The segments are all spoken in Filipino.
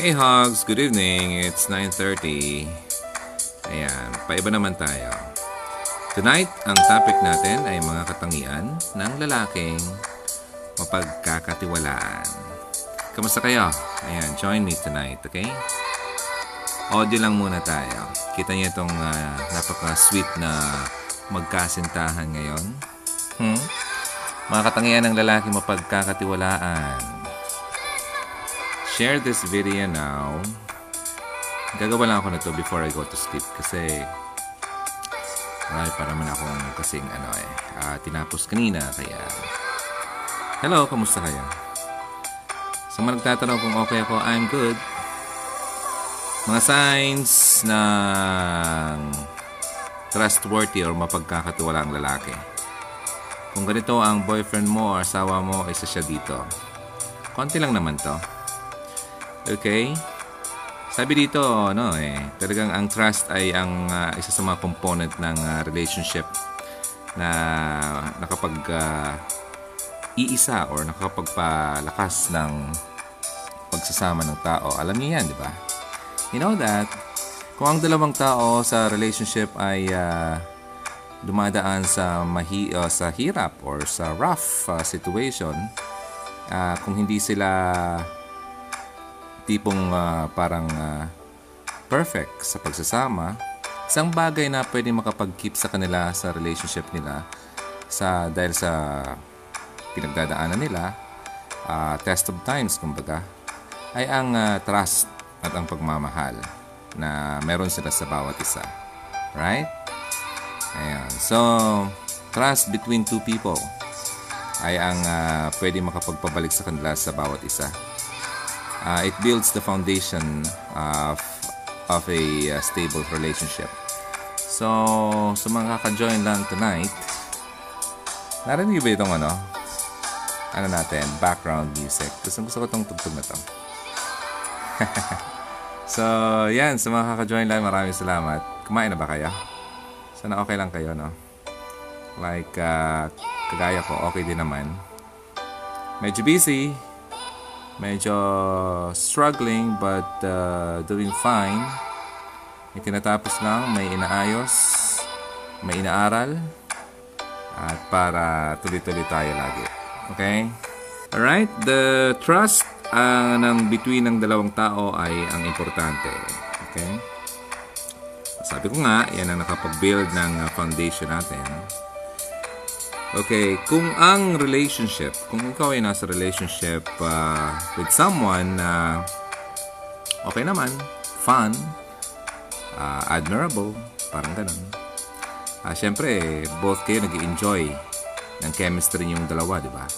Hey Hogs, good evening. It's 9.30. Ayan, paiba naman tayo. Tonight, ang topic natin ay mga katangian ng lalaking mapagkakatiwalaan. Kamusta kayo? Ayan, join me tonight, okay? Audio lang muna tayo. Kita niyo itong ah, napaka-sweet na magkasintahan ngayon. Hmm? Mga katangian ng lalaki mapagkakatiwalaan. Share this video now. Gagawa lang ako na to before I go to sleep kasi ay, para man akong kasing ano eh, ah, tinapos kanina kaya Hello, kamusta kayo? Sa mga nagtatanong kung okay ako, I'm good. Mga signs ng trustworthy or mapagkakatiwala ang lalaki. Kung ganito ang boyfriend mo or asawa mo, isa siya dito. Konti lang naman to. Okay? Sabi dito, ano eh, talagang ang trust ay ang ah, isa sa mga component ng ah, relationship na nakapag ah, iisa or nakapagpalakas ng pagsasama ng tao. Alam niyo yan, di ba? You know that, kung ang dalawang tao sa relationship ay ah, dumadaan sa mahi o sa hirap or sa rough ah, situation, ah, kung hindi sila tipong ah, parang ah, perfect sa pagsasama, isang bagay na pwede makapag-keep sa kanila sa relationship nila sa dahil sa pinagdadaanan nila, ah, test of times kumbaga, ay ang ah, trust at ang pagmamahal na meron sila sa bawat isa. Right? Ayan. So, trust between two people ay ang ah, pwede makapagpabalik sa kanila sa bawat isa. Uh, it builds the foundation of, of a uh, stable relationship. So, sa mga kaka-join lang tonight, narinig ba itong ano? Ano natin? Background music. Gusto, gusto ko itong tugtog na to. so, yan. Sa mga kaka-join lang, maraming salamat. Kumain na ba kayo? Sana okay lang kayo, no? Like, uh, kagaya ko, okay din naman. Medyo busy, medyo struggling but uh, doing fine. May tinatapos lang, may inaayos, may inaaral, at para tuloy-tuloy tayo lagi. Okay? Alright, the trust uh, ng between ng dalawang tao ay ang importante. Okay? Sabi ko nga, yan ang nakapag-build ng uh, foundation natin. Okay, kung ang relationship, kung ikaw ay nasa relationship uh, with someone na okay naman, fun, uh, admirable, parang ganun. Uh, Siyempre, both kayo nag enjoy ng chemistry niyong dalawa, di ba?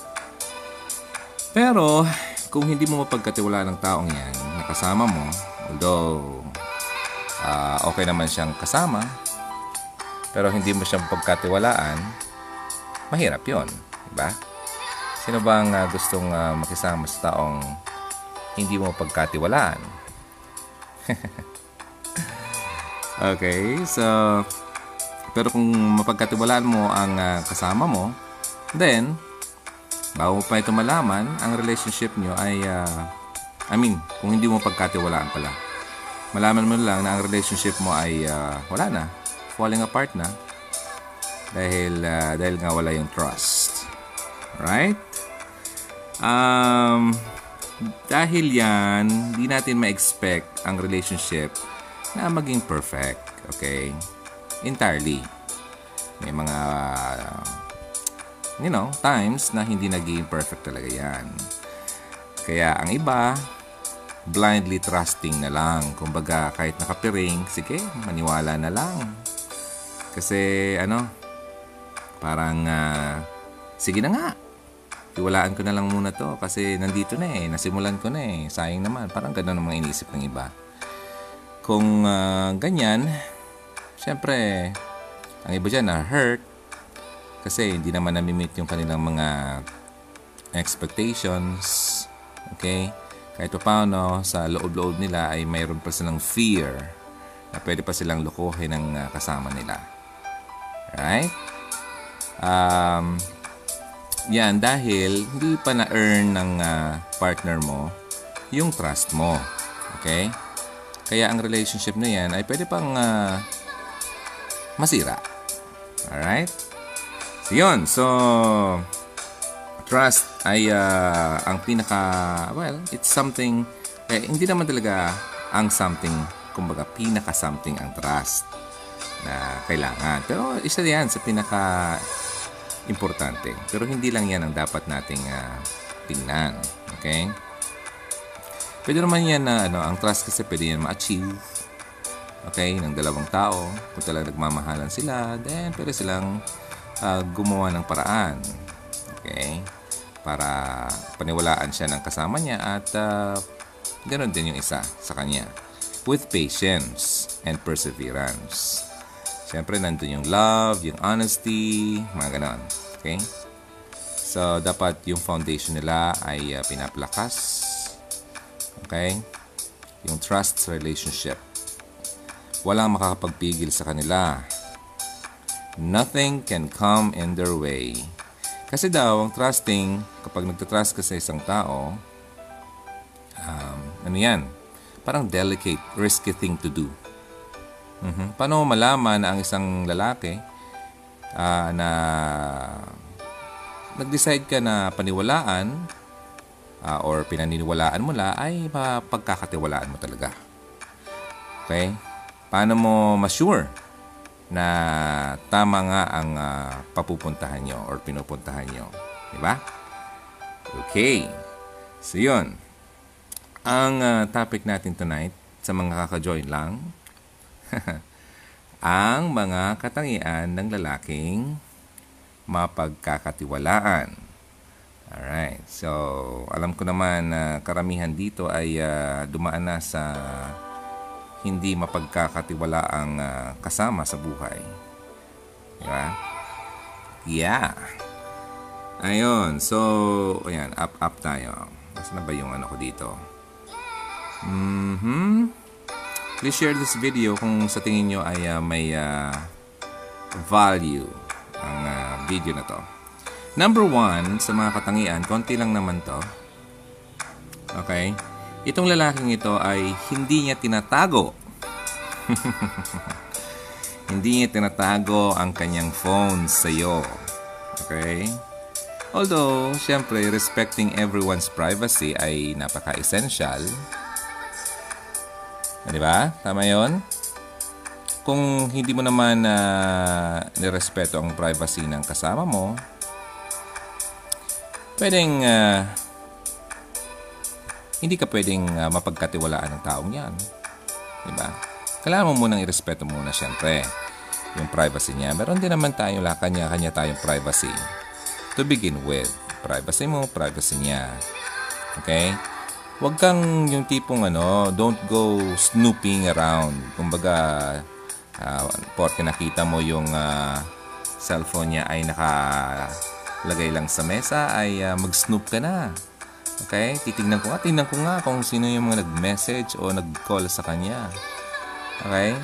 Pero, kung hindi mo mapagkatiwala ng taong yan, nakasama mo, although uh, okay naman siyang kasama, pero hindi mo siyang pagkatiwalaan, mahirap yon, diba? Sino bang uh, gustong uh, makisama sa taong hindi mo pagkatiwalaan? okay, so pero kung mapagkatiwalaan mo ang uh, kasama mo, then bago pa ito malaman, ang relationship nyo ay uh, I mean, kung hindi mo pagkatiwalaan pala. Malaman mo lang na ang relationship mo ay uh, wala na, falling apart na dahil uh, dahil nga wala yung trust. Right? Um dahil yan, hindi natin ma-expect ang relationship na maging perfect, okay? Entirely. May mga uh, you know, times na hindi naging perfect talaga yan. Kaya ang iba, blindly trusting na lang. Kumbaga, kahit nakapiring, sige, maniwala na lang. Kasi, ano, parang, uh, sige na nga. Iwalaan ko na lang muna to kasi nandito na eh. Nasimulan ko na eh. Sayang naman. Parang ganun ang mga inisip ng iba. Kung uh, ganyan, syempre, ang iba dyan na hurt kasi hindi naman nami-meet yung kanilang mga expectations. Okay? Kahit pa paano, sa loob-loob nila ay mayroon pa silang fear na pwede pa silang lukuhin ng uh, kasama nila. Right? Um, yan, dahil hindi pa na-earn ng uh, partner mo yung trust mo. Okay? Kaya ang relationship na yan ay pwede pang uh, masira. Alright? So, yun. So, trust ay uh, ang pinaka, well, it's something, eh, hindi naman talaga ang something, kumbaga, pinaka-something ang trust na kailangan. Pero isa yan sa pinaka importante. Pero hindi lang yan ang dapat nating uh, tingnan. Okay? Pwede naman yan na ano, ang trust kasi pwede yan ma-achieve. Okay? Ng dalawang tao. Kung talagang nagmamahalan sila, then pwede silang uh, gumawa ng paraan. Okay? Para paniwalaan siya ng kasama niya at uh, ganoon din yung isa sa kanya. With patience and perseverance. Siyempre, nandun yung love, yung honesty, mga ganon. Okay? So, dapat yung foundation nila ay uh, pinapalakas. Okay? Yung trust relationship. Walang makakapagpigil sa kanila. Nothing can come in their way. Kasi daw, ang trusting, kapag nagtatrust ka sa isang tao, um, ano yan? Parang delicate, risky thing to do. Paano malaman na ang isang lalaki uh, na nag-decide ka na paniwalaan uh, or pinaniniwalaan mo la ay mapagkakatiwalaan mo talaga. Okay? Paano mo ma-sure na tama nga ang uh, papupuntahan nyo or pinupuntahan nyo? Diba? Okay. So, yun. Ang uh, topic natin tonight sa mga kaka-join lang ang mga katangian ng lalaking mapagkakatiwalaan. Alright. So, alam ko naman na karamihan dito ay uh, dumaan na sa hindi mapagkakatiwalaang uh, kasama sa buhay. Diba? Yeah. Ayun. So, ayan. Up, up tayo. Nasaan na ba yung ano ko dito? Mm-hmm. Please share this video kung sa tingin nyo ay uh, may uh, value ang uh, video na to. Number one, sa mga katangian, konti lang naman to. Okay? Itong lalaking ito ay hindi niya tinatago. hindi niya tinatago ang kanyang phone sa iyo. Okay? Although, syempre, respecting everyone's privacy ay napaka-essential. Di ba? Tama yon. Kung hindi mo naman na uh, nirespeto ang privacy ng kasama mo, pwedeng uh, hindi ka pwedeng uh, mapagkatiwalaan ng taong yan. Di ba? Kailangan mo munang irespeto muna siyempre yung privacy niya. Meron din naman tayo la kanya-kanya tayong privacy. To begin with, privacy mo, privacy niya. Okay? Huwag kang yung tipong ano, don't go snooping around. Kumbaga, uh, porke nakita mo yung uh, cellphone niya ay nakalagay lang sa mesa, ay uh, mag-snoop ka na. Okay? Titingnan ko nga, tingnan ko nga kung sino yung mga nag-message o nag-call sa kanya. Okay?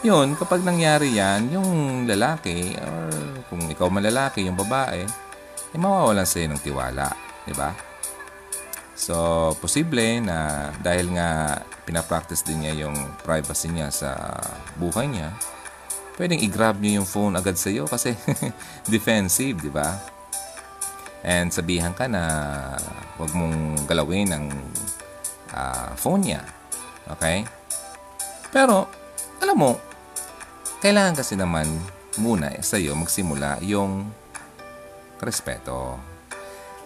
Yun, kapag nangyari yan, yung lalaki, or kung ikaw malalaki, yung babae, eh mawawalan sa'yo ng tiwala. ba? So, posible na dahil nga pinapractice din niya yung privacy niya sa buhay niya, pwedeng i-grab niyo yung phone agad sa iyo kasi defensive, di ba? And sabihan ka na huwag mong galawin ang uh, phone niya. Okay? Pero, alam mo, kailangan kasi naman muna sa iyo magsimula yung respeto.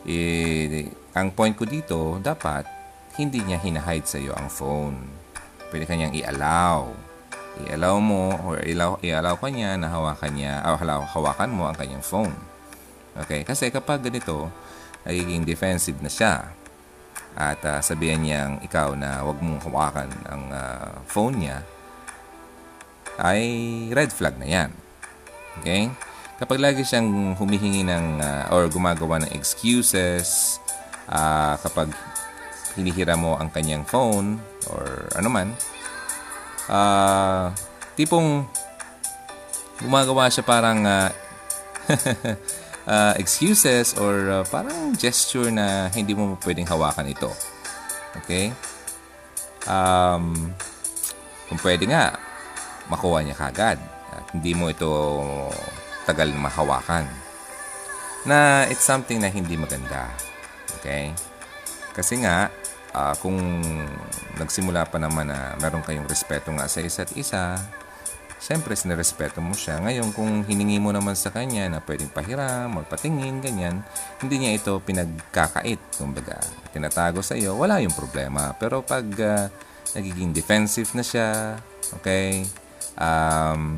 Eh, ang point ko dito, dapat hindi niya hinahide sa iyo ang phone. Pwede kanyang i-allow. I-allow mo or i-allow, i-allow ka niya na hawakan niya, o uh, hawakan mo ang kanyang phone. Okay? Kasi kapag ganito, nagiging defensive na siya. At uh, sabihan niyang ikaw na wag mong hawakan ang uh, phone niya, ay red flag na yan. Okay? Kapag lagi siyang humihingi ng uh, or gumagawa ng excuses, uh, kapag hinihira mo ang kanyang phone or ano man, uh, tipong gumagawa siya parang uh, uh, excuses or uh, parang gesture na hindi mo pwedeng hawakan ito. Okay? um, kung pwede nga, makuha niya kagad. At hindi mo ito tagal mahawakan. Na it's something na hindi maganda. Okay? Kasi nga, uh, kung nagsimula pa naman na meron kayong respeto nga sa isa't isa, siyempre sinirespeto mo siya. Ngayon, kung hiningi mo naman sa kanya na pwedeng pahiram, magpatingin, ganyan, hindi niya ito pinagkakait. Kumbaga, tinatago sa iyo, wala yung problema. Pero pag uh, nagiging defensive na siya, okay, um,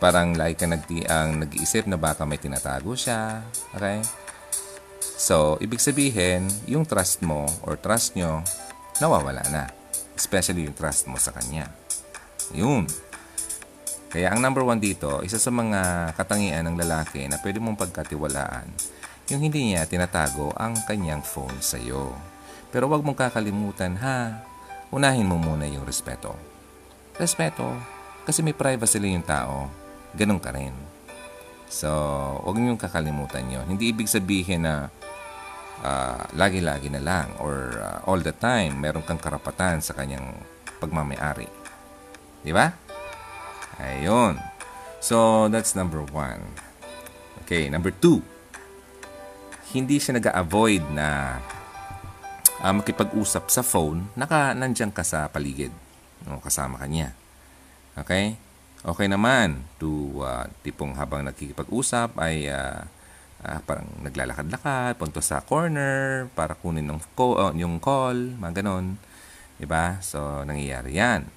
parang like ka nag ang nag-iisip na baka may tinatago siya, okay? So, ibig sabihin, yung trust mo or trust nyo, nawawala na. Especially yung trust mo sa kanya. Yun. Kaya ang number one dito, isa sa mga katangian ng lalaki na pwede mong pagkatiwalaan, yung hindi niya tinatago ang kanyang phone sa iyo. Pero wag mong kakalimutan ha, unahin mo muna yung respeto. Respeto, kasi may privacy lang yung tao, ganun ka rin. So, wag niyong kakalimutan yon. Hindi ibig sabihin na uh, lagi-lagi na lang or uh, all the time meron kang karapatan sa kanyang pagmamayari. Di ba? Ayun. So, that's number one. Okay, number two. Hindi siya nag-avoid na uh, makipag-usap sa phone, naka nandiyan ka sa paligid. No, kasama ka niya. Okay? Okay naman to uh, tipong habang nakikipag-usap ay uh, uh, parang naglalakad-lakad, punto sa corner para kunin ng call, uh, yung call, mga ganon. Diba? So, nangyayari yan.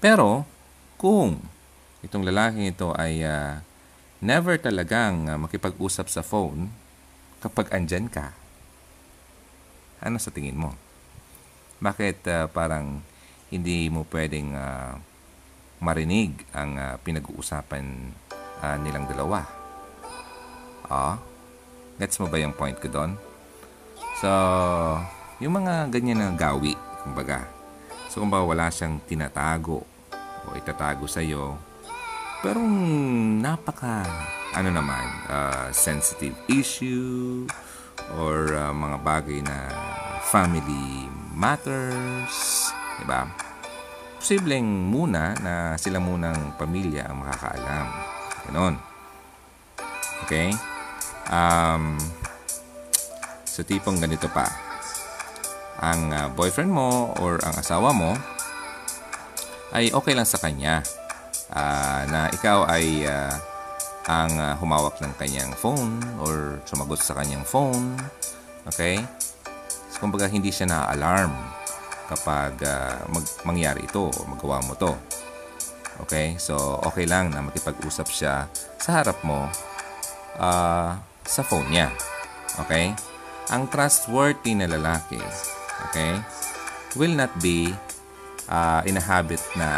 Pero, kung itong lalaking ito ay uh, never talagang uh, makipag-usap sa phone kapag andyan ka, ano sa tingin mo? Bakit uh, parang hindi mo pwedeng uh, marinig ang uh, pinag-uusapan uh, nilang dalawa? Ah, gets mo ba yung point ko doon? So, yung mga ganyan na gawi, kumbaga. So, ba wala siyang tinatago o itatago sa iyo, pero napaka ano naman uh, sensitive issue or uh, mga bagay na family matters, 'di ba? Posibleng muna na sila munang pamilya ang makakaalam. Ganon. Okay? Um, so tipong ganito pa. Ang uh, boyfriend mo or ang asawa mo ay okay lang sa kanya uh, na ikaw ay uh, ang uh, humawak ng kanyang phone or sumagot sa kanyang phone. Okay? So, kumbaga hindi siya na-alarm kapag uh, mag- mangyari ito o magawa mo to. Okay? So, okay lang na makipag-usap siya sa harap mo uh, sa phone niya. Okay? Ang trustworthy na lalaki, okay, will not be uh, in a habit na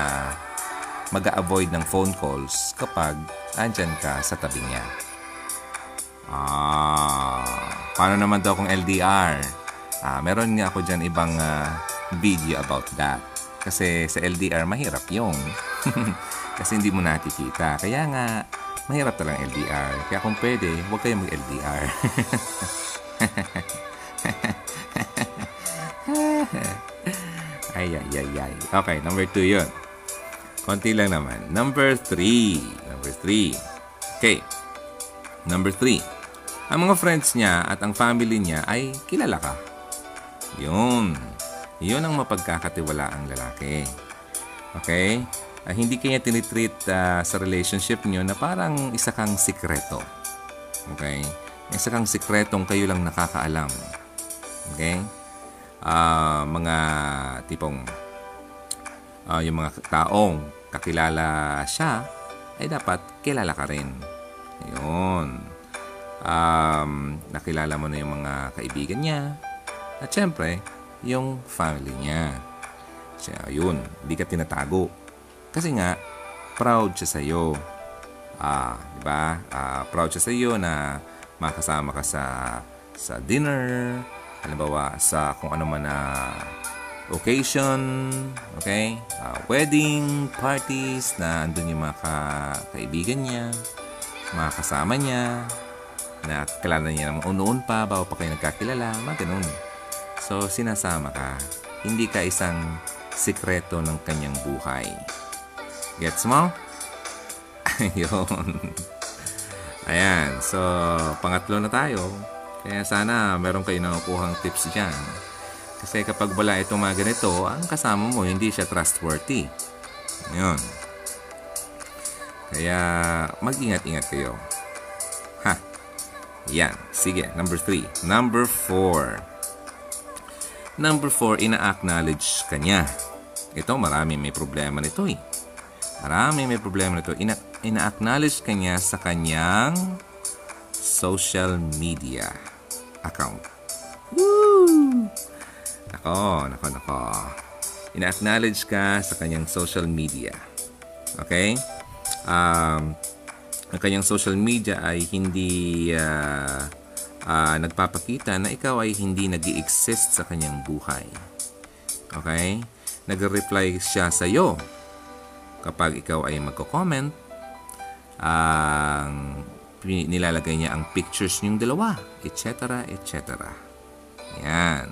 mag avoid ng phone calls kapag andyan ka sa tabi niya. Ah, paano naman daw kung LDR? Ah, meron nga ako dyan ibang uh, video about that. Kasi sa LDR, mahirap yung. Kasi hindi mo nakikita. Kaya nga, mahirap talang LDR. Kaya kung pwede, huwag kayong mag-LDR. ay, ay, ay, ay. Okay, number two yun. Konti lang naman. Number 3. Number 3. Okay. Number 3. Ang mga friends niya at ang family niya ay kilala ka. Yun. Yun ang mapagkakatiwala ang lalaki. Okay? Uh, hindi kanya tinitreat uh, sa relationship niyo na parang isa kang sikreto. Okay? Isa kang sikretong kayo lang nakakaalam. Okay? Uh, mga tipong uh, yung mga taong kakilala siya, ay dapat kilala ka rin. Yun. Um, nakilala mo na yung mga kaibigan niya. At syempre, yung family niya. Siya, yun, hindi ka tinatago. Kasi nga, proud siya sa'yo. Ah, di ba? Ah, proud siya sa'yo na makasama ka sa sa dinner, halimbawa sa kung ano man na occasion, okay? Uh, wedding, parties, na andun yung mga ka- kaibigan niya, mga kasama niya, na kilala niya naman noon pa, bago pa kayo nagkakilala, mga ganun. So, sinasama ka. Hindi ka isang sikreto ng kanyang buhay. Gets mo? Ayun. Ayan. So, pangatlo na tayo. Kaya sana meron kayo nakukuhang tips dyan. Kasi kapag wala itong mga ganito, ang kasama mo hindi siya trustworthy. Ayun. Kaya mag-ingat-ingat kayo. Ha. Yan. Sige. Number three. Number four. Number four, ina-acknowledge ka niya. Ito, marami may problema nito eh. Marami may problema nito. Ina- ina-acknowledge ka niya sa kanyang social media account. Woo! Nako, nako, nako. Ina-acknowledge ka sa kanyang social media. Okay? Um, ang kanyang social media ay hindi uh, uh, nagpapakita na ikaw ay hindi nag exist sa kanyang buhay. Okay? Nag-reply siya sa iyo kapag ikaw ay magko-comment ang uh, nilalagay niya ang pictures niyong dalawa, etc., etc. Yan.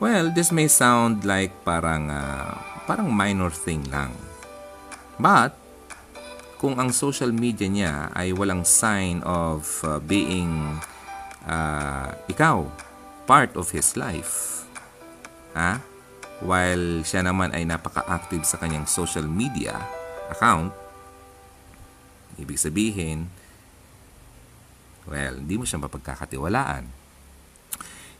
Well, this may sound like parang uh, parang minor thing lang. But kung ang social media niya ay walang sign of uh, being uh, ikaw part of his life, ha? While siya naman ay napaka-active sa kanyang social media account, ibig sabihin, well, hindi mo siya mapagkakatiwalaan.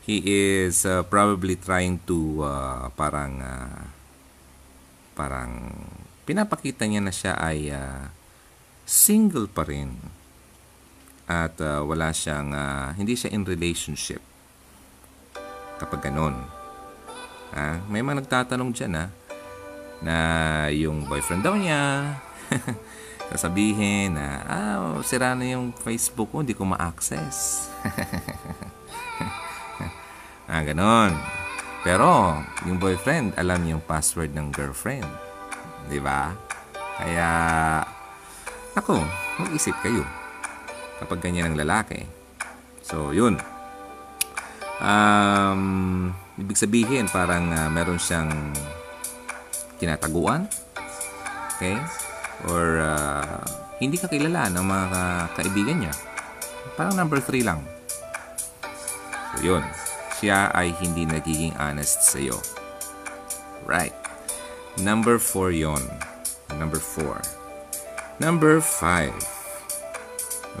He is uh, probably trying to uh, parang uh, parang pinapakita niya na siya ay uh, single pa rin. At uh, wala siyang uh, hindi siya in relationship. Kapag ganun ah, may mga nagtatanong dyan ha, na yung boyfriend daw niya. Sasabihin na ah, sira na yung Facebook ko hindi ko ma-access. Ah, ganon. Pero yung boyfriend alam yung password ng girlfriend. Di ba? Kaya ako mag-isip kayo kapag ganyan ang lalaki. So, yun. Um, ibig sabihin, parang uh, meron siyang tinataguan. Okay? Or uh, hindi ka kilala ng mga kaibigan niya. Parang number 3 lang. So, yun. Siya ay hindi nagiging honest sa iyo. Right. Number 4 yon. Number 4. Number 5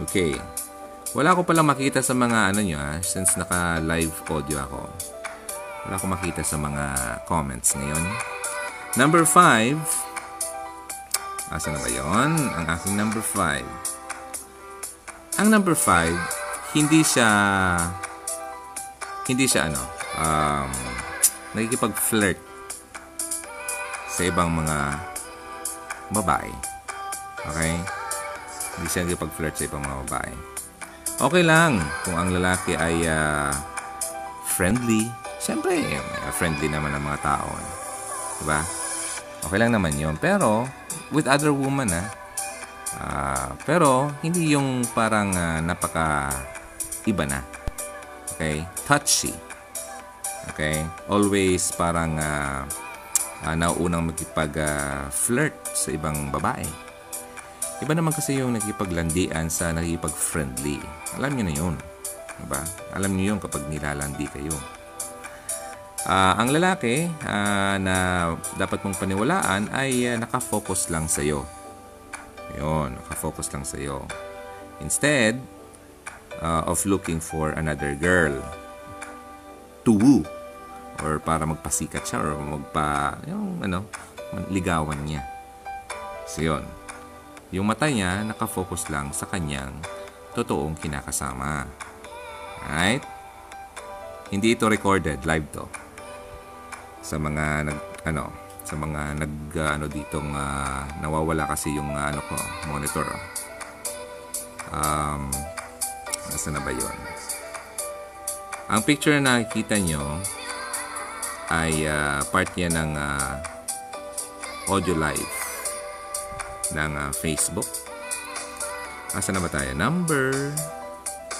Okay. Wala ko palang makita sa mga ano nyo ha, since naka-live audio ako. Wala ko makita sa mga comments ngayon. Number 5. Asa na ba yon? Ang aking number 5. Ang number 5, hindi siya hindi siya ano, um, nagkikipag-flirt sa ibang mga babae. Okay? Hindi siya nagpag-flirt sa ibang mga babae. Okay lang kung ang lalaki ay uh, friendly. Siyempre, uh, friendly naman ang mga tao. Diba? Okay lang naman yon Pero, with other woman, ha? Uh, pero, hindi yung parang uh, napaka iba na. Okay? Touchy. Okay? Always parang uh, uh, nauunang magkipag-flirt uh, sa ibang babae. Iba naman kasi yung nakipaglandian sa nakipag-friendly. Alam niyo na yun. Diba? Alam niyo yun kapag nilalandi kayo. Uh, ang lalaki uh, na dapat mong paniwalaan ay uh, nakafocus lang sa iyo. Yun, nakafocus lang sa iyo. Instead uh, of looking for another girl to woo or para magpasikat siya or magpa yung ano, ligawan niya. So yun. Yung mata niya nakafocus lang sa kanyang totoong kinakasama. Right? Hindi ito recorded, live to. Sa mga nag ano, sa mga nag uh, ano ditong uh, nawawala kasi yung uh, ano ko, monitor. Um, nasa na ba 'yon? Ang picture na nakikita nyo ay uh, part niya ng uh, audio live ng uh, Facebook. Asa na ba tayo? Number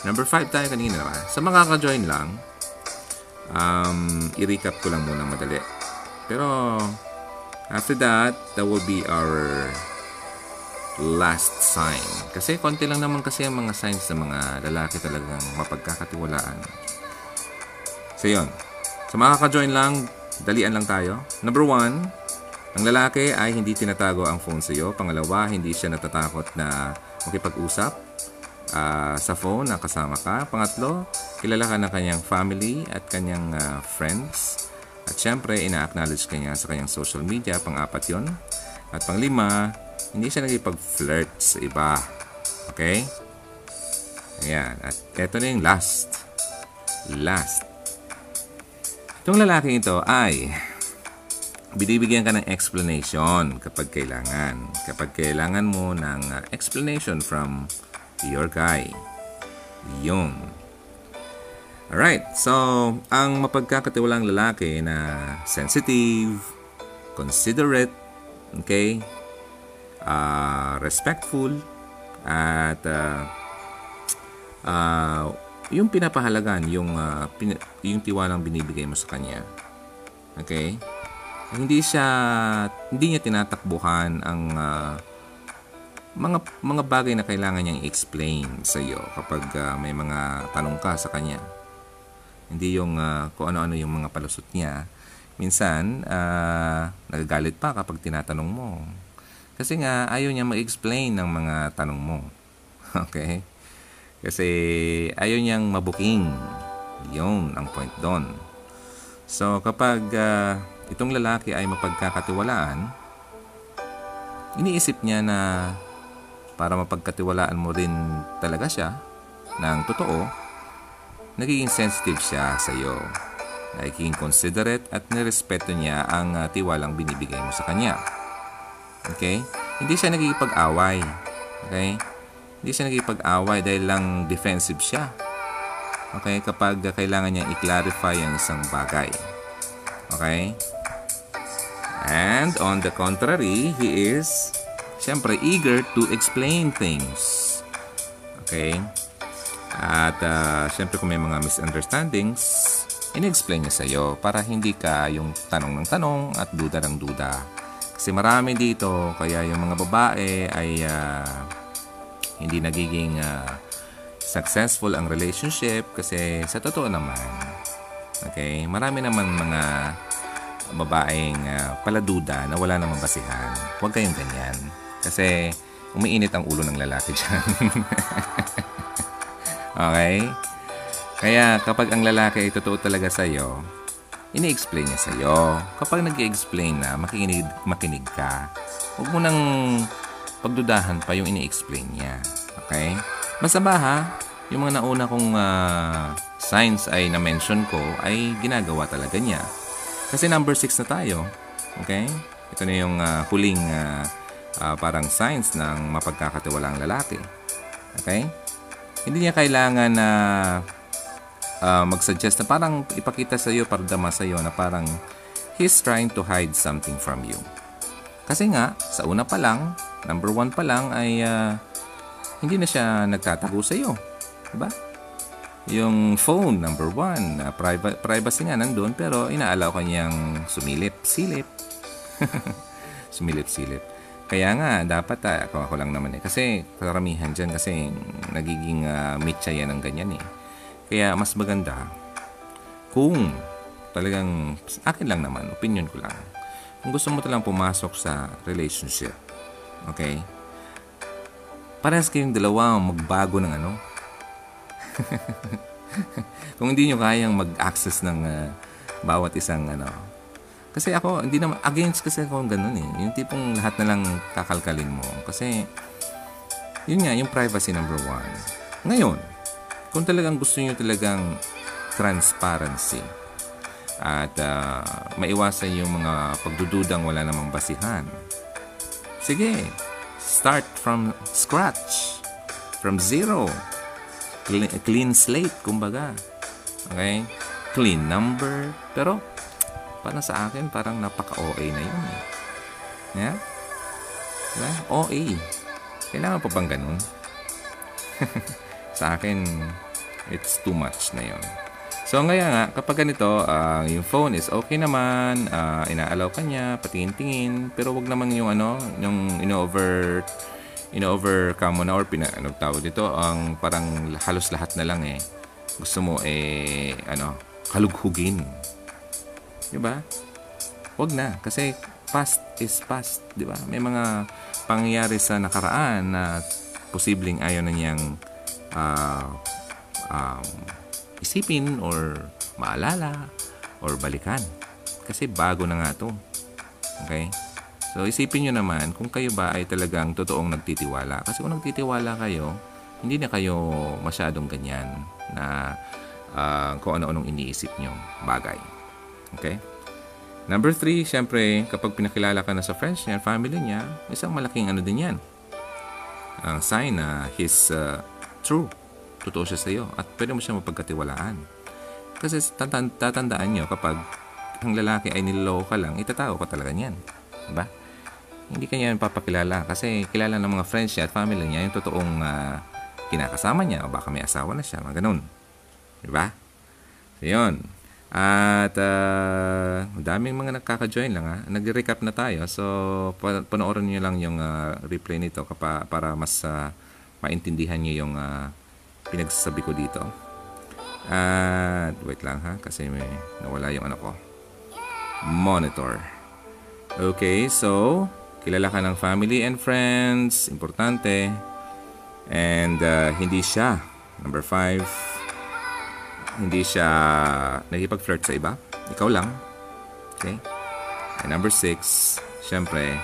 Number 5 tayo kanina naman. Sa mga ka-join lang, um, i-recap ko lang muna madali. Pero, after that, that will be our last sign. Kasi konti lang naman kasi ang mga signs ng mga lalaki talagang mapagkakatiwalaan. So, yun. So, makaka-join lang, dalian lang tayo. Number one, ang lalaki ay hindi tinatago ang phone sa iyo. Pangalawa, hindi siya natatakot na makipag-usap uh, sa phone na kasama ka. Pangatlo, kilala ka ng kanyang family at kanyang uh, friends. At syempre, ina-acknowledge ka niya sa kanyang social media. Pang-apat yon At panglima, hindi siya nagipag-flirt sa iba. Okay? Ayan. At eto na yung last. Last. Itong lalaking ito ay binibigyan ka ng explanation kapag kailangan. Kapag kailangan mo ng explanation from your guy. Yun. Alright, so ang mapagkakatiwalang lalaki na sensitive, considerate, okay, uh, respectful, at uh, uh, yung pinapahalagan, yung, uh, pin- yung tiwalang binibigay mo sa kanya. Okay? Hindi siya, hindi niya tinatakbuhan ang uh, mga mga bagay na kailangan niyang explain sa iyo kapag uh, may mga tanong ka sa kanya. Hindi yung uh, kung ano-ano yung mga palusot niya. Minsan, uh, nagagalit pa kapag tinatanong mo. Kasi nga, ayaw niya mag-explain ng mga tanong mo. Okay? Kasi ayaw niyang mabuking. Yun ang point doon. So kapag uh, itong lalaki ay mapagkakatiwalaan, iniisip niya na para mapagkatiwalaan mo rin talaga siya ng totoo, nagiging sensitive siya sa iyo. Nagiging considerate at nirespeto niya ang uh, tiwalang binibigay mo sa kanya. Okay? Hindi siya nagigipag-away. Okay? Hindi siya nagipag-away dahil lang defensive siya. Okay? Kapag kailangan niya i-clarify ang isang bagay. Okay? And on the contrary, he is siyempre eager to explain things. Okay? At uh, siyempre kung may mga misunderstandings, in-explain niya sa iyo para hindi ka yung tanong ng tanong at duda ng duda. Kasi marami dito, kaya yung mga babae ay uh, hindi nagiging uh, successful ang relationship kasi sa totoo naman, okay, marami naman mga babaeng uh, paladuda na wala namang basihan. Huwag kayong ganyan. Kasi umiinit ang ulo ng lalaki dyan. okay? Kaya kapag ang lalaki ay totoo talaga sa'yo, ini-explain niya sa'yo. Kapag nag explain na, makinig, makinig ka. Huwag mo nang pagdudahan pa yung ini-explain niya. Okay? Masama ha, yung mga nauna kong uh, signs ay na-mention ko ay ginagawa talaga niya. Kasi number 6 na tayo. Okay? Ito na yung uh, huling uh, uh, parang signs ng mapagkakatiwalang lalaki. Okay? Hindi niya kailangan na uh, mag-suggest na parang ipakita sa iyo, pardama sa iyo na parang he's trying to hide something from you. Kasi nga, sa una pa lang, number one pa lang ay uh, hindi na siya nagtatago sa iyo. Diba? Yung phone, number one, uh, priva- privacy nga nandun, pero inaalaw ka niyang sumilip, silip. Kaya nga, dapat, uh, ako, ako lang naman eh. Kasi karamihan dyan kasi nagiging uh, mitya yan ng ganyan eh. Kaya mas maganda kung talagang, akin lang naman, opinion ko lang. Kung gusto mo talagang pumasok sa relationship, Okay? Parehas kayong dalawa magbago ng ano. Kung hindi nyo kayang mag-access ng uh, bawat isang ano. Kasi ako, hindi naman, against kasi ako ganun eh. Yung tipong lahat na lang kakalkalin mo. Kasi, yun nga, yung privacy number one. Ngayon, kung talagang gusto nyo talagang transparency at uh, maiwasan yung mga pagdududang wala namang basihan, Sige, start from scratch. From zero. Clean, clean slate, kumbaga. Okay? Clean number. Pero, para sa akin, parang napaka-OA na yun. Eh. Yeah? Diba? OA. Kailangan pa bang ganun? sa akin, it's too much na yun. So ngayon nga, kapag ganito, ah, yung phone is okay naman, ah, inaalaw ka niya, patingin-tingin, pero wag naman yung ano, yung ino-over ino-overcome mo na or pina, ano tawag dito, ang parang halos lahat na lang eh. Gusto mo eh, ano, kalughugin. Di ba? Wag na. Kasi past is past. Di ba? May mga pangyayari sa nakaraan na posibleng ayaw na niyang ah, um, isipin or maalala or balikan. Kasi bago na nga to. Okay? So, isipin nyo naman kung kayo ba ay talagang totoong nagtitiwala. Kasi kung nagtitiwala kayo, hindi na kayo masyadong ganyan na ah, kung ano-anong iniisip nyo bagay. Okay? Number three, syempre, kapag pinakilala ka na sa friends niya, family niya, isang malaking ano din yan. Ang sign na he's uh, true. Totoo siya sa iyo. At pwede mo siya mapagkatiwalaan. Kasi tatan- tatandaan nyo, kapag ang lalaki ay niloloko ka lang, itatao ka talaga niyan. Diba? Hindi kanya yan papakilala. Kasi kilala ng mga friends niya at family niya yung totoong ah, kinakasama niya o baka may asawa na siya, mga ganun. Diba? So, yun. At uh, daming mga nakaka-join lang ha. Nag-recap na tayo. So, pa- panoorin niyo lang yung ah, replay nito kapa, para mas ah, maintindihan niyo yung ah, pinagsasabi ko dito. At wait lang ha kasi may nawala yung ano ko. Monitor. Okay, so kilala ka ng family and friends, importante. And uh, hindi siya, number five, hindi siya nakipag-flirt sa iba. Ikaw lang. Okay? And number six, syempre,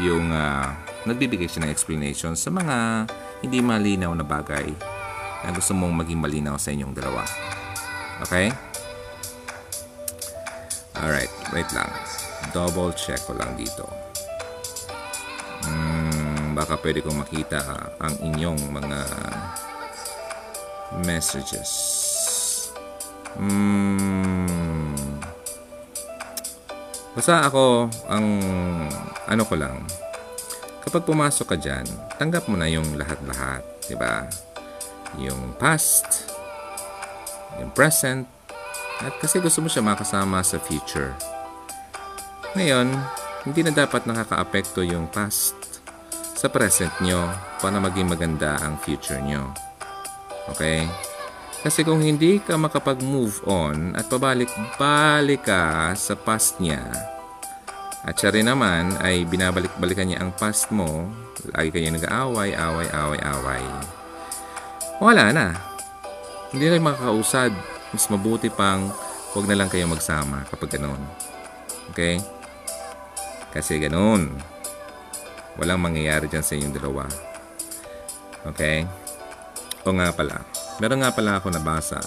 yung uh, nagbibigay siya ng explanation sa mga hindi malinaw na bagay na gusto mong maging malinaw sa inyong dalawa. Okay? Alright, wait lang. Double check ko lang dito. Hmm, baka pwede kong makita ang inyong mga messages. Hmm. Basta ako, ang ano ko lang, kapag pumasok ka dyan, tanggap mo na yung lahat-lahat, ba? Yung past, yung present, at kasi gusto mo siya makasama sa future. Ngayon, hindi na dapat nakakaapekto yung past sa present nyo para maging maganda ang future nyo. Okay? Kasi kung hindi ka makapag-move on at pabalik-balik ka sa past niya, at siya rin naman ay binabalik-balikan niya ang past mo, lagi kayo nag-aaway, away, away, away, wala na. Hindi na makakausad. Mas mabuti pang huwag na lang kayo magsama kapag ganun. Okay? Kasi ganun. Walang mangyayari dyan sa inyong dalawa. Okay? O nga pala. Meron nga pala ako nabasa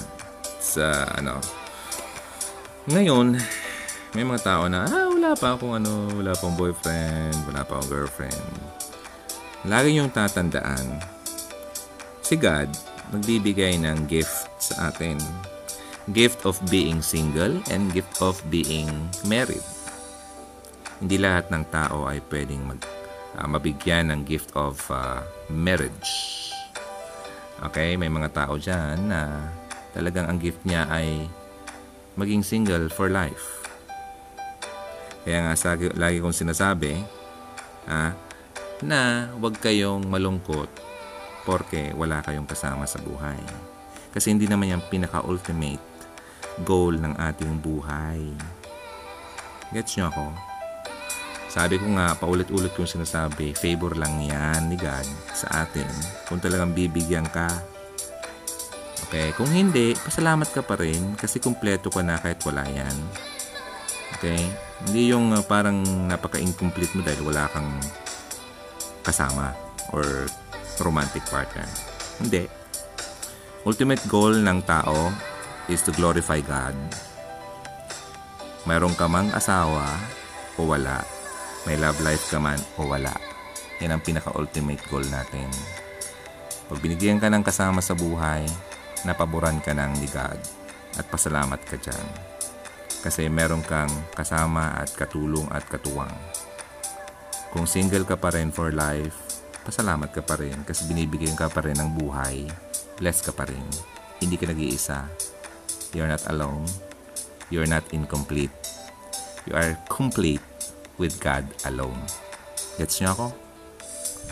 sa ano. Ngayon, may mga tao na, ah, wala pa akong ano, wala pang boyfriend, wala pa akong girlfriend. Lagi yung tatandaan, si God, nagbibigay ng gift sa atin. Gift of being single and gift of being married. Hindi lahat ng tao ay pwedeng mag, ah, mabigyan ng gift of ah, marriage. Okay, may mga tao dyan na talagang ang gift niya ay maging single for life. Kaya nga sa, lagi kong sinasabi ah, na huwag kayong malungkot porke wala kayong kasama sa buhay. Kasi hindi naman yung pinaka-ultimate goal ng ating buhay. Gets nyo ako? Sabi ko nga, paulit-ulit kong sinasabi, favor lang yan ni God sa atin kung talagang bibigyan ka. Okay, kung hindi, pasalamat ka pa rin kasi kumpleto ka na kahit wala yan. Okay? Hindi yung uh, parang napaka-incomplete mo dahil wala kang kasama or romantic partner. Hindi. Ultimate goal ng tao is to glorify God. Mayroon ka mang asawa o wala. May love life ka man o wala. Yan ang pinaka-ultimate goal natin. Pag binigyan ka ng kasama sa buhay, napaboran ka ng ni God at pasalamat ka dyan. Kasi meron kang kasama at katulong at katuwang. Kung single ka pa rin for life, pasalamat ka pa rin kasi binibigyan ka pa rin ng buhay. Blessed ka pa rin. Hindi ka nag-iisa. You're not alone. You're not incomplete. You are complete with God alone. Gets nyo ako?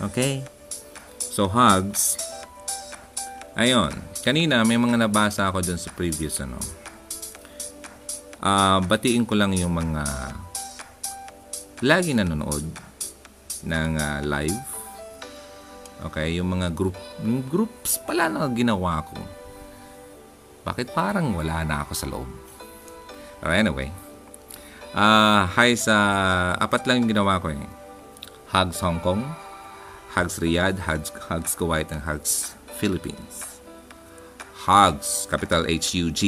Okay? So, hugs. Ayon. Kanina, may mga nabasa ako dun sa previous, ano. Ah, batiin ko lang yung mga lagi nanonood ng ah, live. Okay, yung mga group groups pala na ginawa ko. Bakit parang wala na ako sa loob? Oh, anyway. Ah, hi sa apat lang yung ginawa ko eh. Hugs Hong Kong, Hugs Riyadh, Hugs, Hugs Kuwait, and Hugs Philippines. Hugs, capital H-U-G,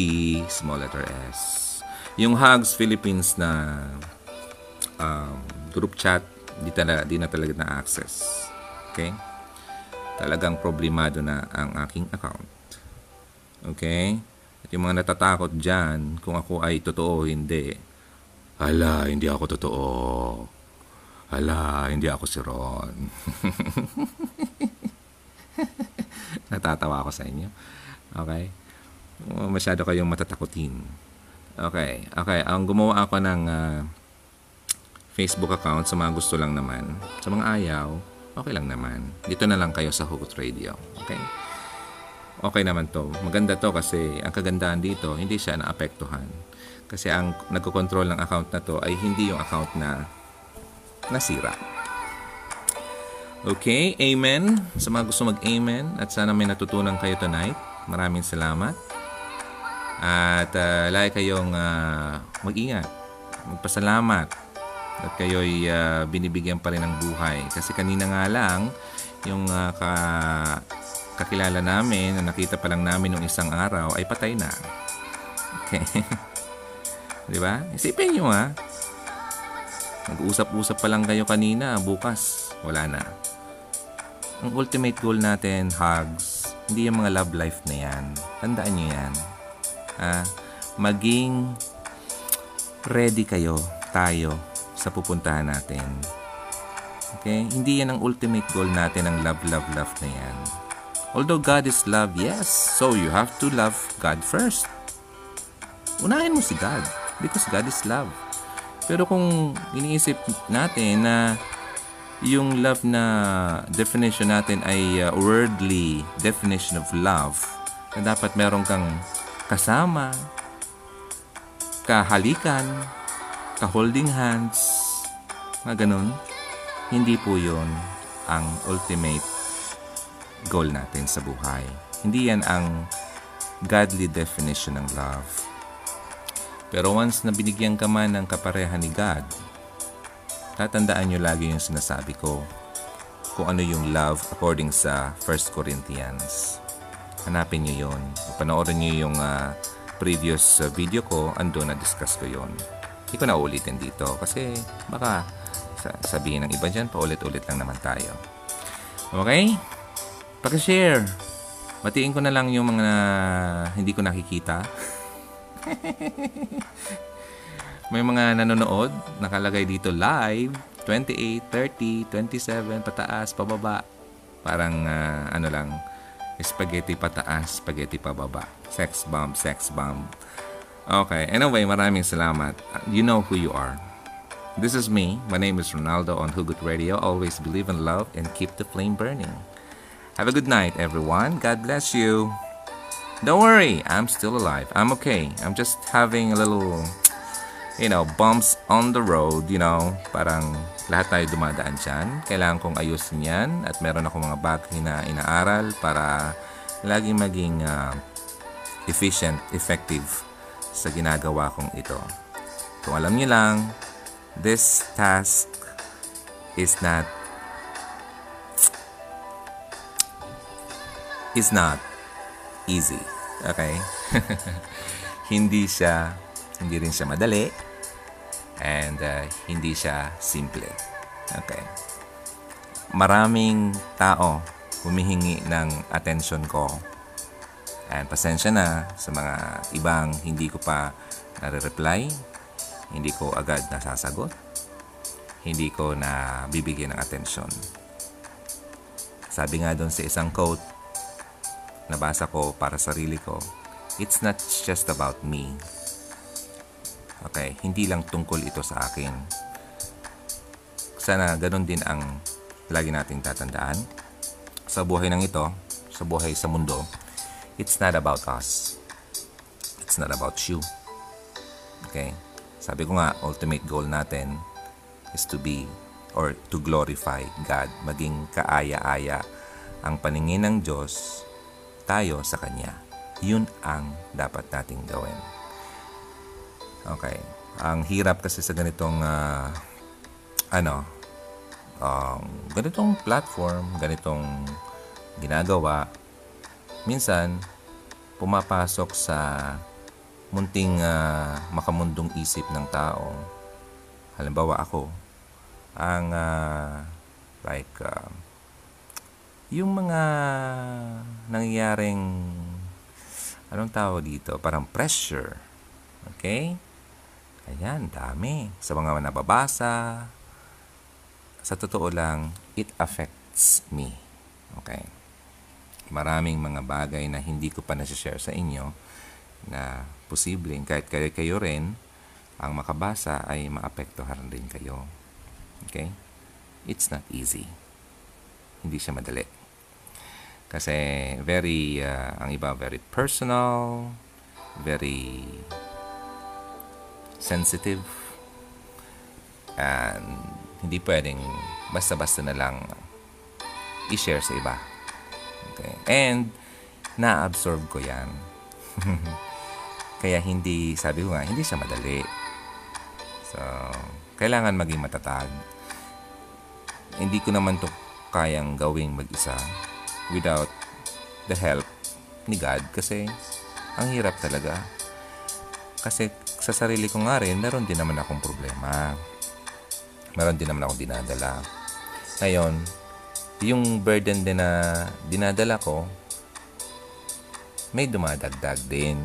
small letter S. Yung Hugs Philippines na um, group chat, di, tala, di na talaga na-access. Okay? Talagang problemado na ang aking account. Okay? At yung mga natatakot dyan, kung ako ay totoo o hindi, Hala, hindi ako totoo. Hala, hindi ako si Ron. Natatawa ako sa inyo. Okay? Uh, Masyado kayong matatakutin. Okay. Okay. Ang gumawa ako ng ah, Facebook account sa mga gusto lang naman. Sa mga ayaw, okay lang naman. Dito na lang kayo sa Hugot Radio. Okay? Okay naman to. Maganda to kasi ang kagandahan dito, hindi siya naapektuhan. Kasi ang nagkocontrol ng account na to ay hindi yung account na nasira. Okay, amen. Sa mga gusto mag-amen at sana may natutunan kayo tonight. Maraming salamat. At uh, lagi kayong ah, mag-ingat, magpasalamat at kayo'y ah, binibigyan pa rin ng buhay. Kasi kanina nga lang, yung ah, ka, kakilala namin na nakita pa lang namin nung isang araw ay patay na. Okay. Di ba? Isipin nyo ha. Nag-usap-usap pa lang kayo kanina, bukas, wala na. Ang ultimate goal natin, hugs, hindi yung mga love life na yan. Tandaan nyo yan. Ha? Maging ready kayo, tayo, sa pupuntahan natin. Okay? Hindi yan ang ultimate goal natin, ang love, love, love na yan. Although God is love, yes. So you have to love God first. Unahin mo si God because God is love. Pero kung iniisip natin na yung love na definition natin ay uh, worldly definition of love, na dapat meron kang kasama, kahalikan, ka-holding hands, mga ganun, hindi po yun ang ultimate goal natin sa buhay. Hindi yan ang godly definition ng love. Pero once na binigyan ka man ng kapareha ni God, tatandaan nyo lagi yung sinasabi ko kung ano yung love according sa 1 Corinthians. Hanapin nyo yun. Panoorin nyo yung ah, previous ah, video ko, ando na discuss ko yon. Hindi ko na ulitin dito kasi baka sa- sabihin ng iba dyan, paulit-ulit lang naman tayo. Okay? Pag-share. Batiin ko na lang yung mga hindi ko nakikita. May mga nanonood, nakalagay dito live, 28, 30, 27, pataas, pababa. Parang ah, ano lang, spaghetti pataas, spaghetti pababa. Sex bomb, sex bomb. Okay, anyway, maraming salamat. You know who you are. This is me. My name is Ronaldo on Hugot Radio. Always believe in love and keep the flame burning. Have a good night, everyone. God bless you. Don't worry, I'm still alive. I'm okay. I'm just having a little, you know, bumps on the road, you know. Parang lahat tayo dumadaan dyan. Kailangan kong ayusin yan at meron ako mga bagay na inaaral para laging maging ah, efficient, effective sa ginagawa kong ito. Kung alam niyo lang, this task is not is not easy. Okay? hindi siya, hindi rin siya madali. And uh, hindi siya simple. Okay. Maraming tao humihingi ng attention ko. And pasensya na sa mga ibang hindi ko pa nare-reply. Hindi ko agad nasasagot. Hindi ko na bibigyan ng attention. Sabi nga doon sa isang quote, nabasa ko para sa sarili ko, it's not just about me. Okay, hindi lang tungkol ito sa akin. Sana ganun din ang lagi nating tatandaan. Sa buhay ng ito, sa buhay sa mundo, it's not about us. It's not about you. Okay? Sabi ko nga, ultimate goal natin is to be or to glorify God, maging kaaya-aya ang paningin ng Diyos tayo sa Kanya. Yun ang dapat nating gawin. Okay. Ang hirap kasi sa ganitong uh, ano, um, ganitong platform, ganitong ginagawa, minsan pumapasok sa munting uh, makamundong isip ng tao. Halimbawa ako, ang uh, like uh, yung mga nangyayaring anong tawag dito? Parang pressure. Okay? Ayan, dami. Sa mga nababasa, sa totoo lang, it affects me. Okay? Maraming mga bagay na hindi ko pa nasi-share sa inyo na posibleng kahit kayo, kayo rin ang makabasa ay maapektuhan rin kayo. Okay? It's not easy. Hindi siya madali. Kasi very, uh, ang iba very personal, very sensitive, and hindi pwedeng basta-basta na lang i-share sa iba. Okay? And, na-absorb ko yan. Kaya hindi, sabi ko nga, hindi siya madali. So, kailangan maging matatag. Hindi ko naman to kayang gawing mag-isa without the help ni God kasi ang hirap talaga. Kasi sa sarili ko nga rin, meron din naman akong problema. Meron din naman akong dinadala. Ngayon, yung burden din na dinadala ko, may dumadagdag din.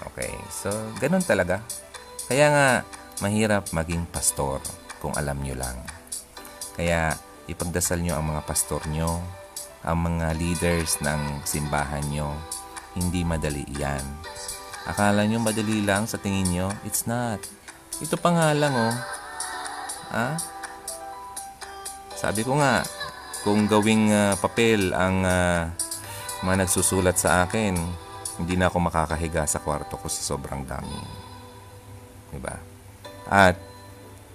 Okay, so ganun talaga. Kaya nga, mahirap maging pastor kung alam nyo lang. Kaya, ipagdasal nyo ang mga pastor nyo, ang mga leaders ng simbahan nyo. Hindi madali yan. Akala nyo madali lang sa tingin nyo? It's not. Ito pa nga lang oh. Ah? Sabi ko nga, kung gawing uh, papel ang uh, mga nagsusulat sa akin, hindi na ako makakahiga sa kwarto ko sa sobrang dami. Diba? At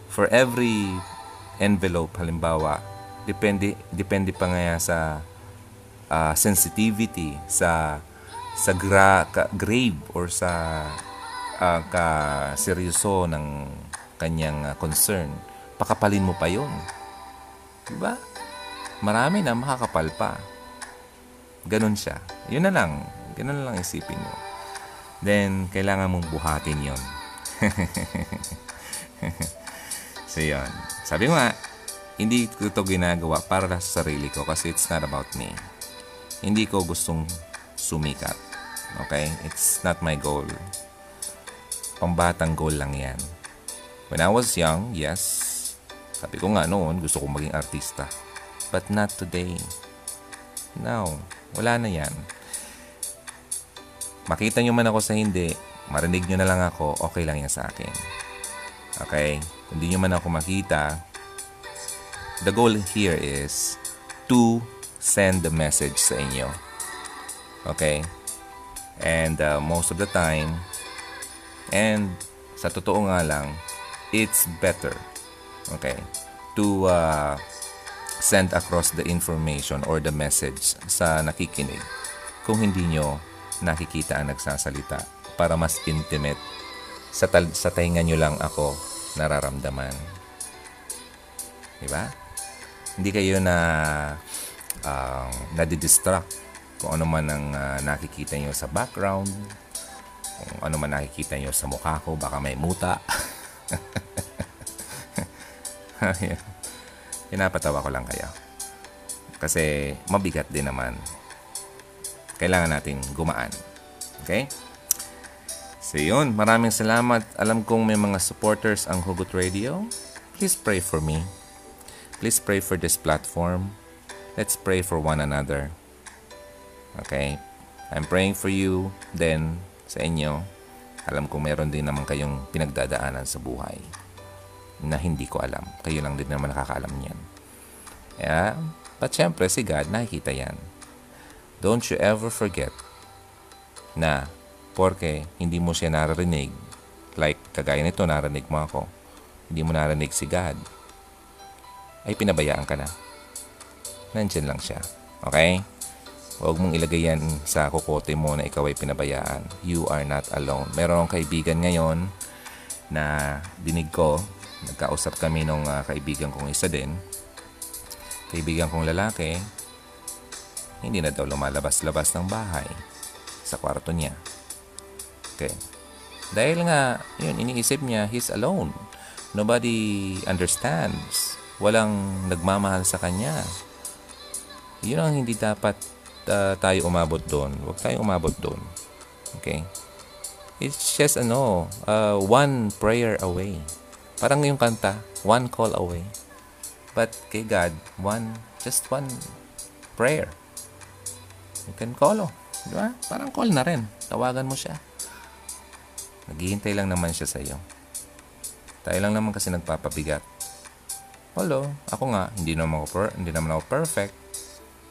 for every envelope, halimbawa, depende, depende pa nga sa uh, sensitivity sa sa gra, ka, grave or sa uh, ka seryoso ng kanyang uh, concern, pakapalin mo pa 'yon. 'Di ba? Marami na makakapal pa. Ganon siya. 'Yun na lang. Ganun lang isipin mo. Then, kailangan mong buhatin yon. so, yun. Sabi mo nga, hindi ko ito ginagawa para sa sarili ko kasi it's not about me. Hindi ko gustong sumikat. Okay? It's not my goal. Pambatang goal lang yan. When I was young, yes, sabi ko nga noon, gusto kong maging artista. But not today. No, wala na yan. Makita nyo man ako sa hindi, marinig nyo na lang ako, okay lang yan sa akin. Okay? Kung di nyo man ako makita, the goal here is to send the message sa inyo. Okay? And uh, most of the time, and sa totoo nga lang, it's better, okay, to uh, send across the information or the message sa nakikinig kung hindi nyo nakikita ang nagsasalita para mas intimate sa, tal- sa tainga nyo lang ako nararamdaman. Diba? Hindi kayo na uh, nadidistract kung ano man ang uh, nakikita nyo sa background, kung ano man nakikita nyo sa mukha ko, baka may muta. Pinapatawa ko lang kayo. Kasi mabigat din naman. Kailangan natin gumaan. Okay? So yun, maraming salamat. Alam kong may mga supporters ang Hugot Radio. Please pray for me. Please pray for this platform. Let's pray for one another. Okay? I'm praying for you then sa inyo. Alam ko meron din naman kayong pinagdadaanan sa buhay na hindi ko alam. Kayo lang din naman nakakaalam niyan. Yeah? But syempre, si God, nakikita yan. Don't you ever forget na porke hindi mo siya naririnig, like kagaya nito, narinig mo ako, hindi mo narinig si God, ay pinabayaan ka na. Nandyan lang siya. Okay? Huwag mong ilagay yan sa kukote mo na ikaw ay pinabayaan. You are not alone. Meron akong kaibigan ngayon na dinig ko. Nagkausap kami nung uh, kaibigan kong isa din. Kaibigan kong lalaki, hindi na daw lumalabas-labas ng bahay sa kwarto niya. Okay. Dahil nga, yun, iniisip niya, he's alone. Nobody understands. Walang nagmamahal sa kanya. Yun ang hindi dapat uh, tayo umabot doon. Huwag tayo umabot doon. Okay? It's just ano, uh, one prayer away. Parang yung kanta, one call away. But kay God, one, just one prayer. You can call, oh. Di ba? Parang call na rin. Tawagan mo siya. Naghihintay lang naman siya sa iyo. Tayo lang naman kasi nagpapabigat. Hello, ako nga, hindi naman ako, per- hindi naman ako perfect.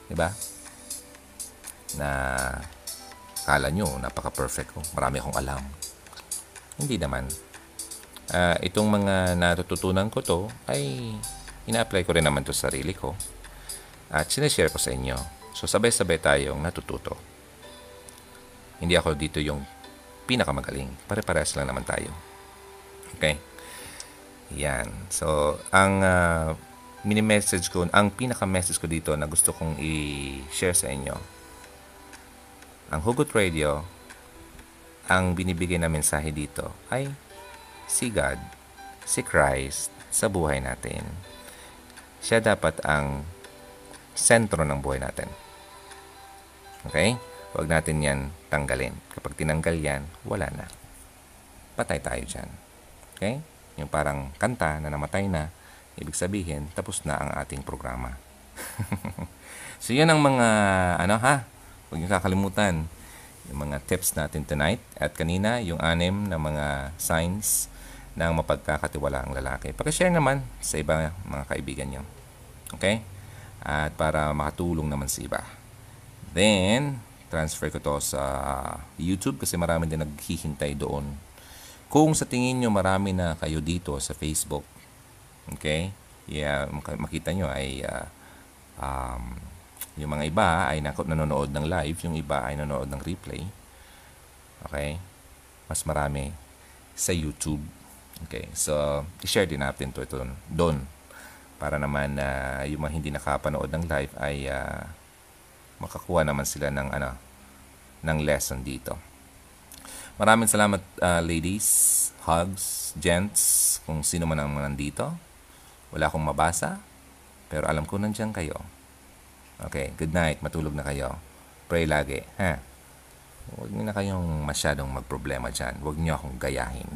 Ba? na kala nyo napaka-perfect ko. Marami akong alam. Hindi naman. Uh, itong mga natututunan ko to ay ina-apply ko rin naman to sa sarili ko. At sinishare ko sa inyo. So sabay-sabay tayong natututo. Hindi ako dito yung pinakamagaling. Pare-parehas lang naman tayo. Okay? Yan. So, ang uh, mini-message ko, ang pinaka-message ko dito na gusto kong i-share sa inyo ang Hugot Radio, ang binibigay na mensahe dito ay si God, si Christ sa buhay natin. Siya dapat ang sentro ng buhay natin. Okay? Huwag natin yan tanggalin. Kapag tinanggal yan, wala na. Patay tayo dyan. Okay? Yung parang kanta na namatay na, ibig sabihin, tapos na ang ating programa. so, yan ang mga, ano ha, Huwag niyo kakalimutan yung mga tips natin tonight. At kanina, yung anim na mga signs ng mapagkakatiwalaang lalaki. Pakishare naman sa iba mga kaibigan niyo. Okay? At para makatulong naman sa iba. Then, transfer ko to sa YouTube kasi marami din naghihintay doon. Kung sa tingin nyo marami na kayo dito sa Facebook, okay? Yeah, makita nyo ay uh, um, yung mga iba ay nanonood ng live, yung iba ay nanonood ng replay. Okay? Mas marami sa YouTube. Okay, so i-share din natin to ito doon para naman na uh, yung mga hindi nakapanood ng live ay uh, makakuha naman sila ng ano ng lesson dito. Maraming salamat uh, ladies, hugs, gents, kung sino man ang nandito. Wala akong mabasa, pero alam ko nandiyan kayo. Okay, good night. Matulog na kayo. Pray lagi, ha? Huwag niyo na kayong masyadong magproblema dyan. Huwag niyo akong gayahin.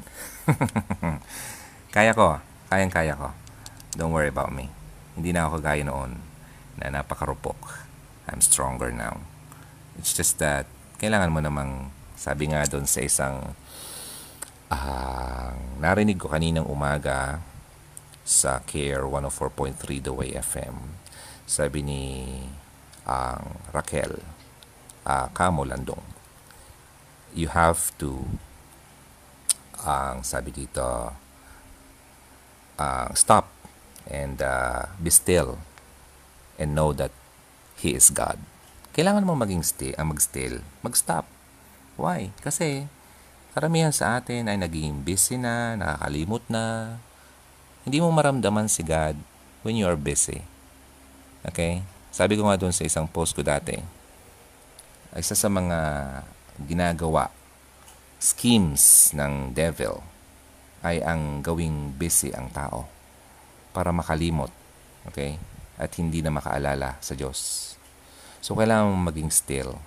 kaya ko. Kayang-kaya ko. Don't worry about me. Hindi na ako gaya noon na napakarupok. I'm stronger now. It's just that kailangan mo namang sabi nga doon sa isang uh, narinig ko kaninang umaga sa Care 104.3 The Way FM sabi ni ang uh, Raquel uh, Camo Landong you have to ang uh, sabi dito uh, stop and uh, be still and know that He is God. Kailangan mo maging still, uh, mag-still, mag-stop. Why? Kasi karamihan sa atin ay naging busy na, nakakalimot na. Hindi mo maramdaman si God when you are busy. Okay? Sabi ko nga doon sa isang post ko dati, isa sa mga ginagawa, schemes ng devil ay ang gawing busy ang tao para makalimot. Okay? At hindi na makaalala sa Diyos. So, kailangan maging still.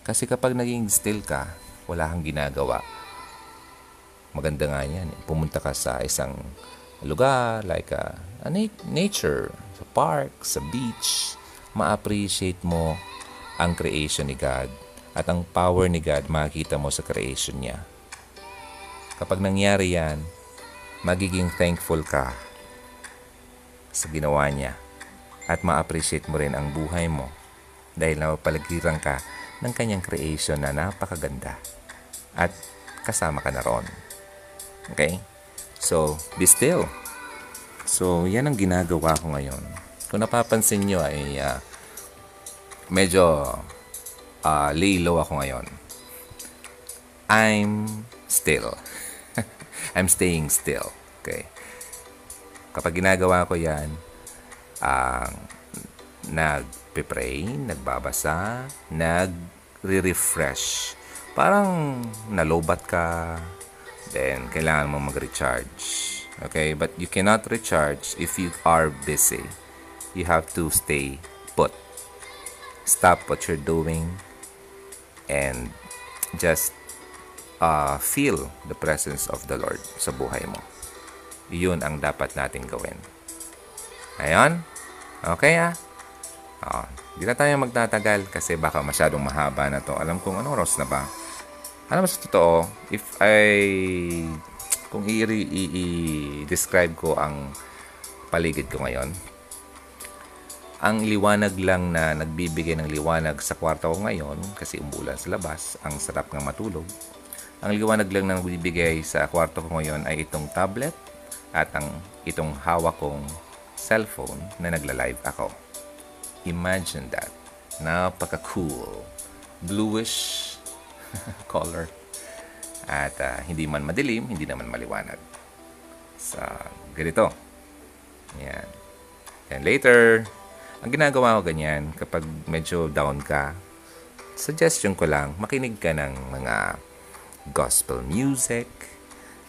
Kasi kapag naging still ka, wala kang ginagawa. Maganda nga yan. Pumunta ka sa isang lugar like a, a nature, sa park, sa beach, ma-appreciate mo ang creation ni God at ang power ni God makikita mo sa creation niya. Kapag nangyari yan, magiging thankful ka sa ginawa niya at ma-appreciate mo rin ang buhay mo dahil napapaligiran ka ng kanyang creation na napakaganda at kasama ka na ron. Okay? So, be still. So, yan ang ginagawa ko ngayon. Kung napapansin nyo ay uh, medyo uh, lay low ako ngayon. I'm still. I'm staying still. Okay. Kapag ginagawa ko yan, ang uh, nagpe-pray, nagbabasa, nagre-refresh. Parang nalobat ka, then kailangan mo mag-recharge. Okay? But you cannot recharge if you are busy. You have to stay put. Stop what you're doing and just uh, feel the presence of the Lord sa buhay mo. Yun ang dapat natin gawin. Ayan? Okay ah? Oh, hindi na tayo magtatagal kasi baka masyadong mahaba na to. Alam kong anong oras na ba? Alam mo sa totoo, if I kung i-describe ko ang paligid ko ngayon, ang liwanag lang na nagbibigay ng liwanag sa kwarto ko ngayon kasi umulan sa labas, ang sarap ng matulog. Ang liwanag lang na nagbibigay sa kwarto ko ngayon ay itong tablet at ang itong hawak kong cellphone na nagla-live ako. Imagine that. Napaka-cool. Bluish color. At uh, hindi man madilim, hindi naman maliwanag. Sa ganito. Yan. And later, ang ginagawa ko ganyan, kapag medyo down ka, suggestion ko lang, makinig ka ng mga gospel music,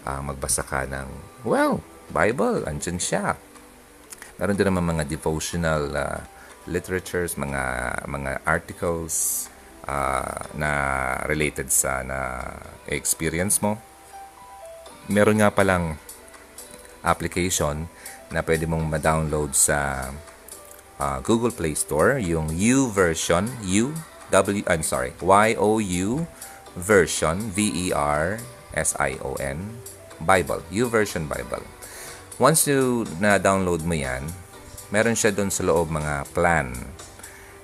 uh, magbasa ka ng, well, Bible, andyan siya. Meron din naman mga devotional uh, literatures, mga mga articles uh, na related sa na experience mo. Meron nga palang application na pwede mong ma-download sa uh, Google Play Store, yung U version, U W I'm sorry, Y O U version V E R S I O N Bible, U version Bible. Once you na-download mo 'yan, meron siya doon sa loob mga plan.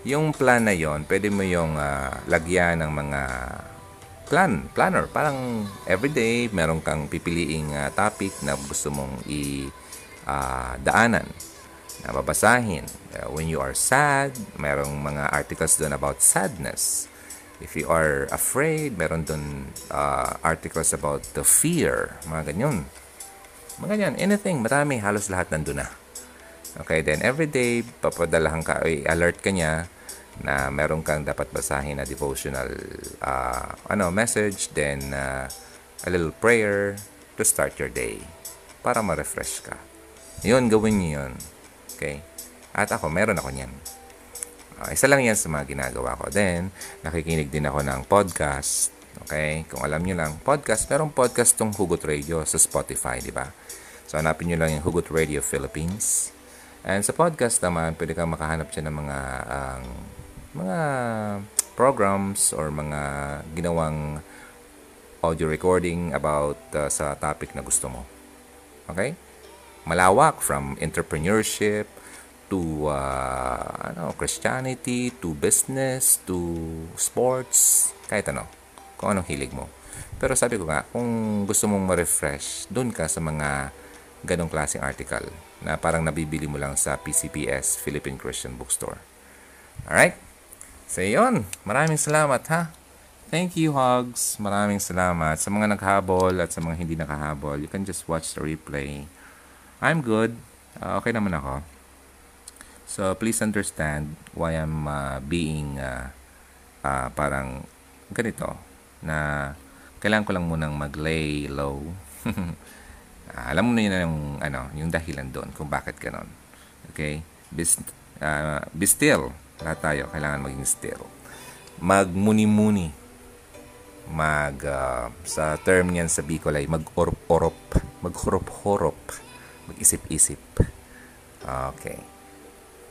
Yung plan na yon, pwede mo yung uh, lagyan ng mga plan, planner. Parang everyday, meron kang pipiliing uh, topic na gusto mong i-daanan, uh, na babasahin. Uh, when you are sad, merong mga articles doon about sadness. If you are afraid, meron doon uh, articles about the fear, mga ganyan. Mga ganyan, anything, marami, halos lahat nandun na. Okay, then every day, papadalahan ka, alert ka niya na meron kang dapat basahin na devotional uh, ano message, then uh, a little prayer to start your day para ma-refresh ka. Yun, gawin niyo yun. Okay? At ako, meron ako niyan. Uh, isa lang yan sa mga ginagawa ko. Then, nakikinig din ako ng podcast. Okay? Kung alam niyo lang, podcast, merong podcast tong Hugot Radio sa Spotify, di ba? So, hanapin niyo lang yung Hugot Radio Philippines. And sa podcast naman, pwede kang makahanap siya ng mga um, mga programs or mga ginawang audio recording about uh, sa topic na gusto mo. Okay? Malawak from entrepreneurship to uh, ano, Christianity to business to sports, kahit ano. Kung anong hilig mo. Pero sabi ko nga, kung gusto mong ma-refresh, doon ka sa mga ganong klaseng article na parang nabibili mo lang sa PCPS, Philippine Christian Bookstore. Alright? So, yun. Maraming salamat, ha? Thank you, Hogs. Maraming salamat. Sa mga naghabol at sa mga hindi nakahabol, you can just watch the replay. I'm good. Uh, okay naman ako. So, please understand why I'm uh, being uh, uh, parang ganito na kailangan ko lang munang mag-lay low Uh, alam mo na yun yung, ano, yung dahilan doon kung bakit ganon. Okay? Be, uh, be still. Lahat tayo, kailangan maging still. Magmuni-muni. Mag, uh, sa term niyan sa Bicol ay mag-orop-orop. Mag-horop-horop. Mag-isip-isip. Okay.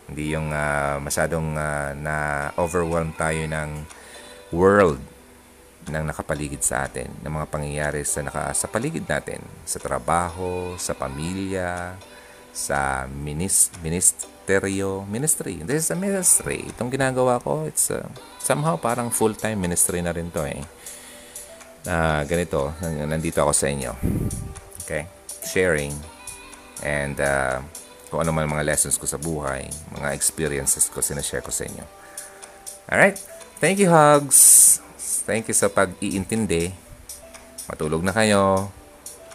Hindi yung uh, masyadong uh, na-overwhelm tayo ng world ng nakapaligid sa atin, ng mga pangyayari sa, naka, sa paligid natin, sa trabaho, sa pamilya, sa minis, ministeryo, ministry. This is a ministry. Itong ginagawa ko, it's uh, somehow parang full-time ministry na rin to eh. Uh, ganito, nandito ako sa inyo. Okay? Sharing and uh, kung ano man mga lessons ko sa buhay, mga experiences ko, sinashare ko sa inyo. Alright? Thank you, Hugs! Thank you sa pag-iintindi. Matulog na kayo.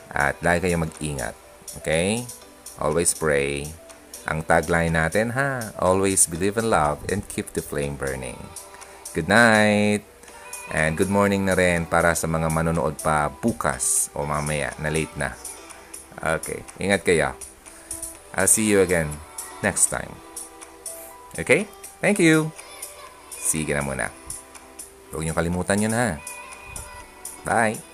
At lagi kayo mag-ingat. Okay? Always pray. Ang tagline natin ha, always believe in love and keep the flame burning. Good night! And good morning na rin para sa mga manonood pa bukas o mamaya na late na. Okay, ingat kayo. I'll see you again next time. Okay? Thank you! Sige na muna. Huwag niyo kalimutan yun ha. Bye!